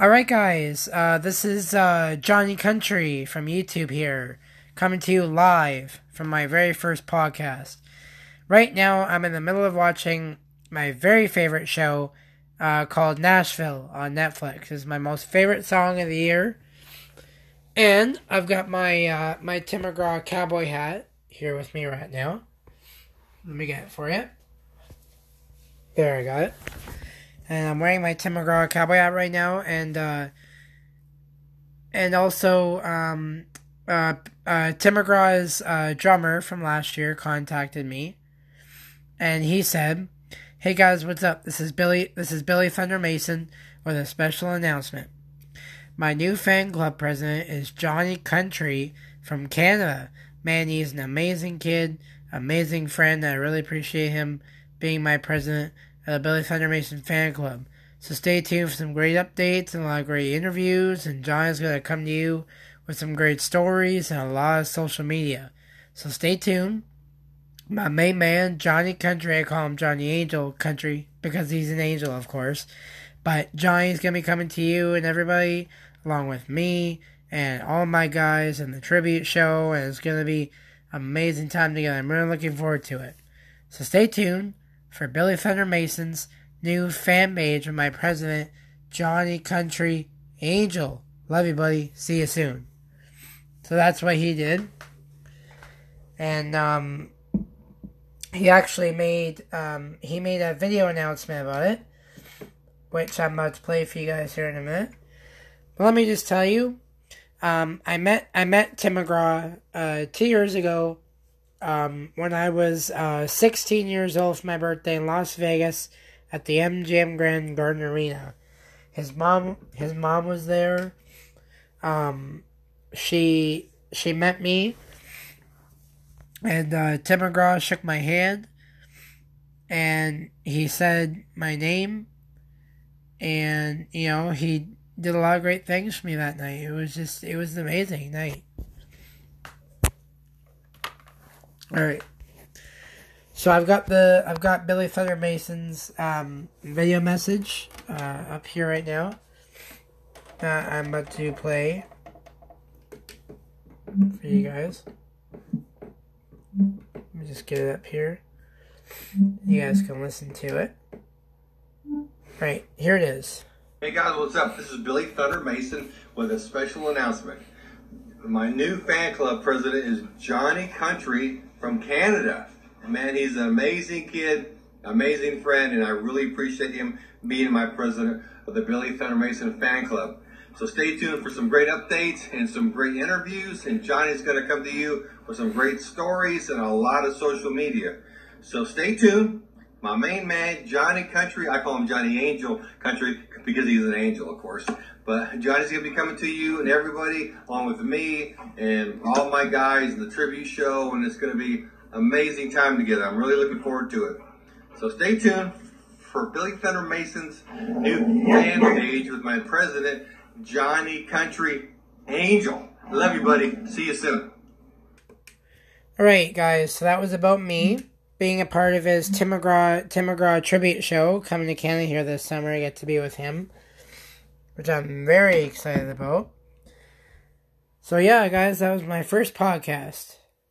All right, guys. Uh, this is uh, Johnny Country from YouTube here, coming to you live from my very first podcast. Right now, I'm in the middle of watching my very favorite show uh, called Nashville on Netflix. It's my most favorite song of the year, and I've got my uh, my Tim McGraw cowboy hat here with me right now. Let me get it for you. There, I got it and I'm wearing my Tim McGraw cowboy hat right now, and uh, and also um, uh, uh, Tim McGraw's uh, drummer from last year contacted me, and he said, "Hey guys, what's up? This is Billy. This is Billy Thunder Mason with a special announcement. My new fan club president is Johnny Country from Canada. Man, he's an amazing kid, amazing friend. I really appreciate him being my president." At the Billy Thunder Mason fan club. So stay tuned for some great updates and a lot of great interviews. And John is going to come to you with some great stories and a lot of social media. So stay tuned. My main man, Johnny Country, I call him Johnny Angel Country because he's an angel, of course. But Johnny's going to be coming to you and everybody, along with me and all my guys and the tribute show. And it's going to be amazing time together. I'm really looking forward to it. So stay tuned for Billy Thunder Mason's new fan page with my president, Johnny Country Angel. Love you, buddy. See you soon. So that's what he did. And um, he actually made um, he made a video announcement about it, which I'm about to play for you guys here in a minute. But let me just tell you, um, I met I met Tim McGraw uh, two years ago um, when I was uh, 16 years old for my birthday in Las Vegas at the MGM Grand Garden Arena. His mom, his mom was there. Um, she she met me, and uh, Tim McGraw shook my hand, and he said my name, and you know he did a lot of great things for me that night. It was just it was an amazing night. All right. So I've got the I've got Billy Thunder Mason's um, video message uh, up here right now. Uh, I'm about to play for you guys. Let me just get it up here. You guys can listen to it. Right, here it is. Hey guys, what's up? This is Billy Thunder Mason with a special announcement. My new fan club president is Johnny Country from Canada. Man, he's an amazing kid, amazing friend, and I really appreciate him being my president of the Billy Thunder Mason fan club. So stay tuned for some great updates and some great interviews. And Johnny's going to come to you with some great stories and a lot of social media. So stay tuned. My main man, Johnny Country, I call him Johnny Angel Country because he's an angel, of course. But Johnny's going to be coming to you and everybody, along with me and all my guys in the tribute show, and it's going to be amazing time together. I'm really looking forward to it. So stay tuned for Billy Thunder Mason's new fan page with my president, Johnny Country Angel. Love you, buddy. See you soon. All right, guys. So that was about me being a part of his Tim McGraw Tim McGraw tribute show coming to Canada here this summer. I get to be with him which I'm very excited about. So, yeah, guys, that was my first podcast.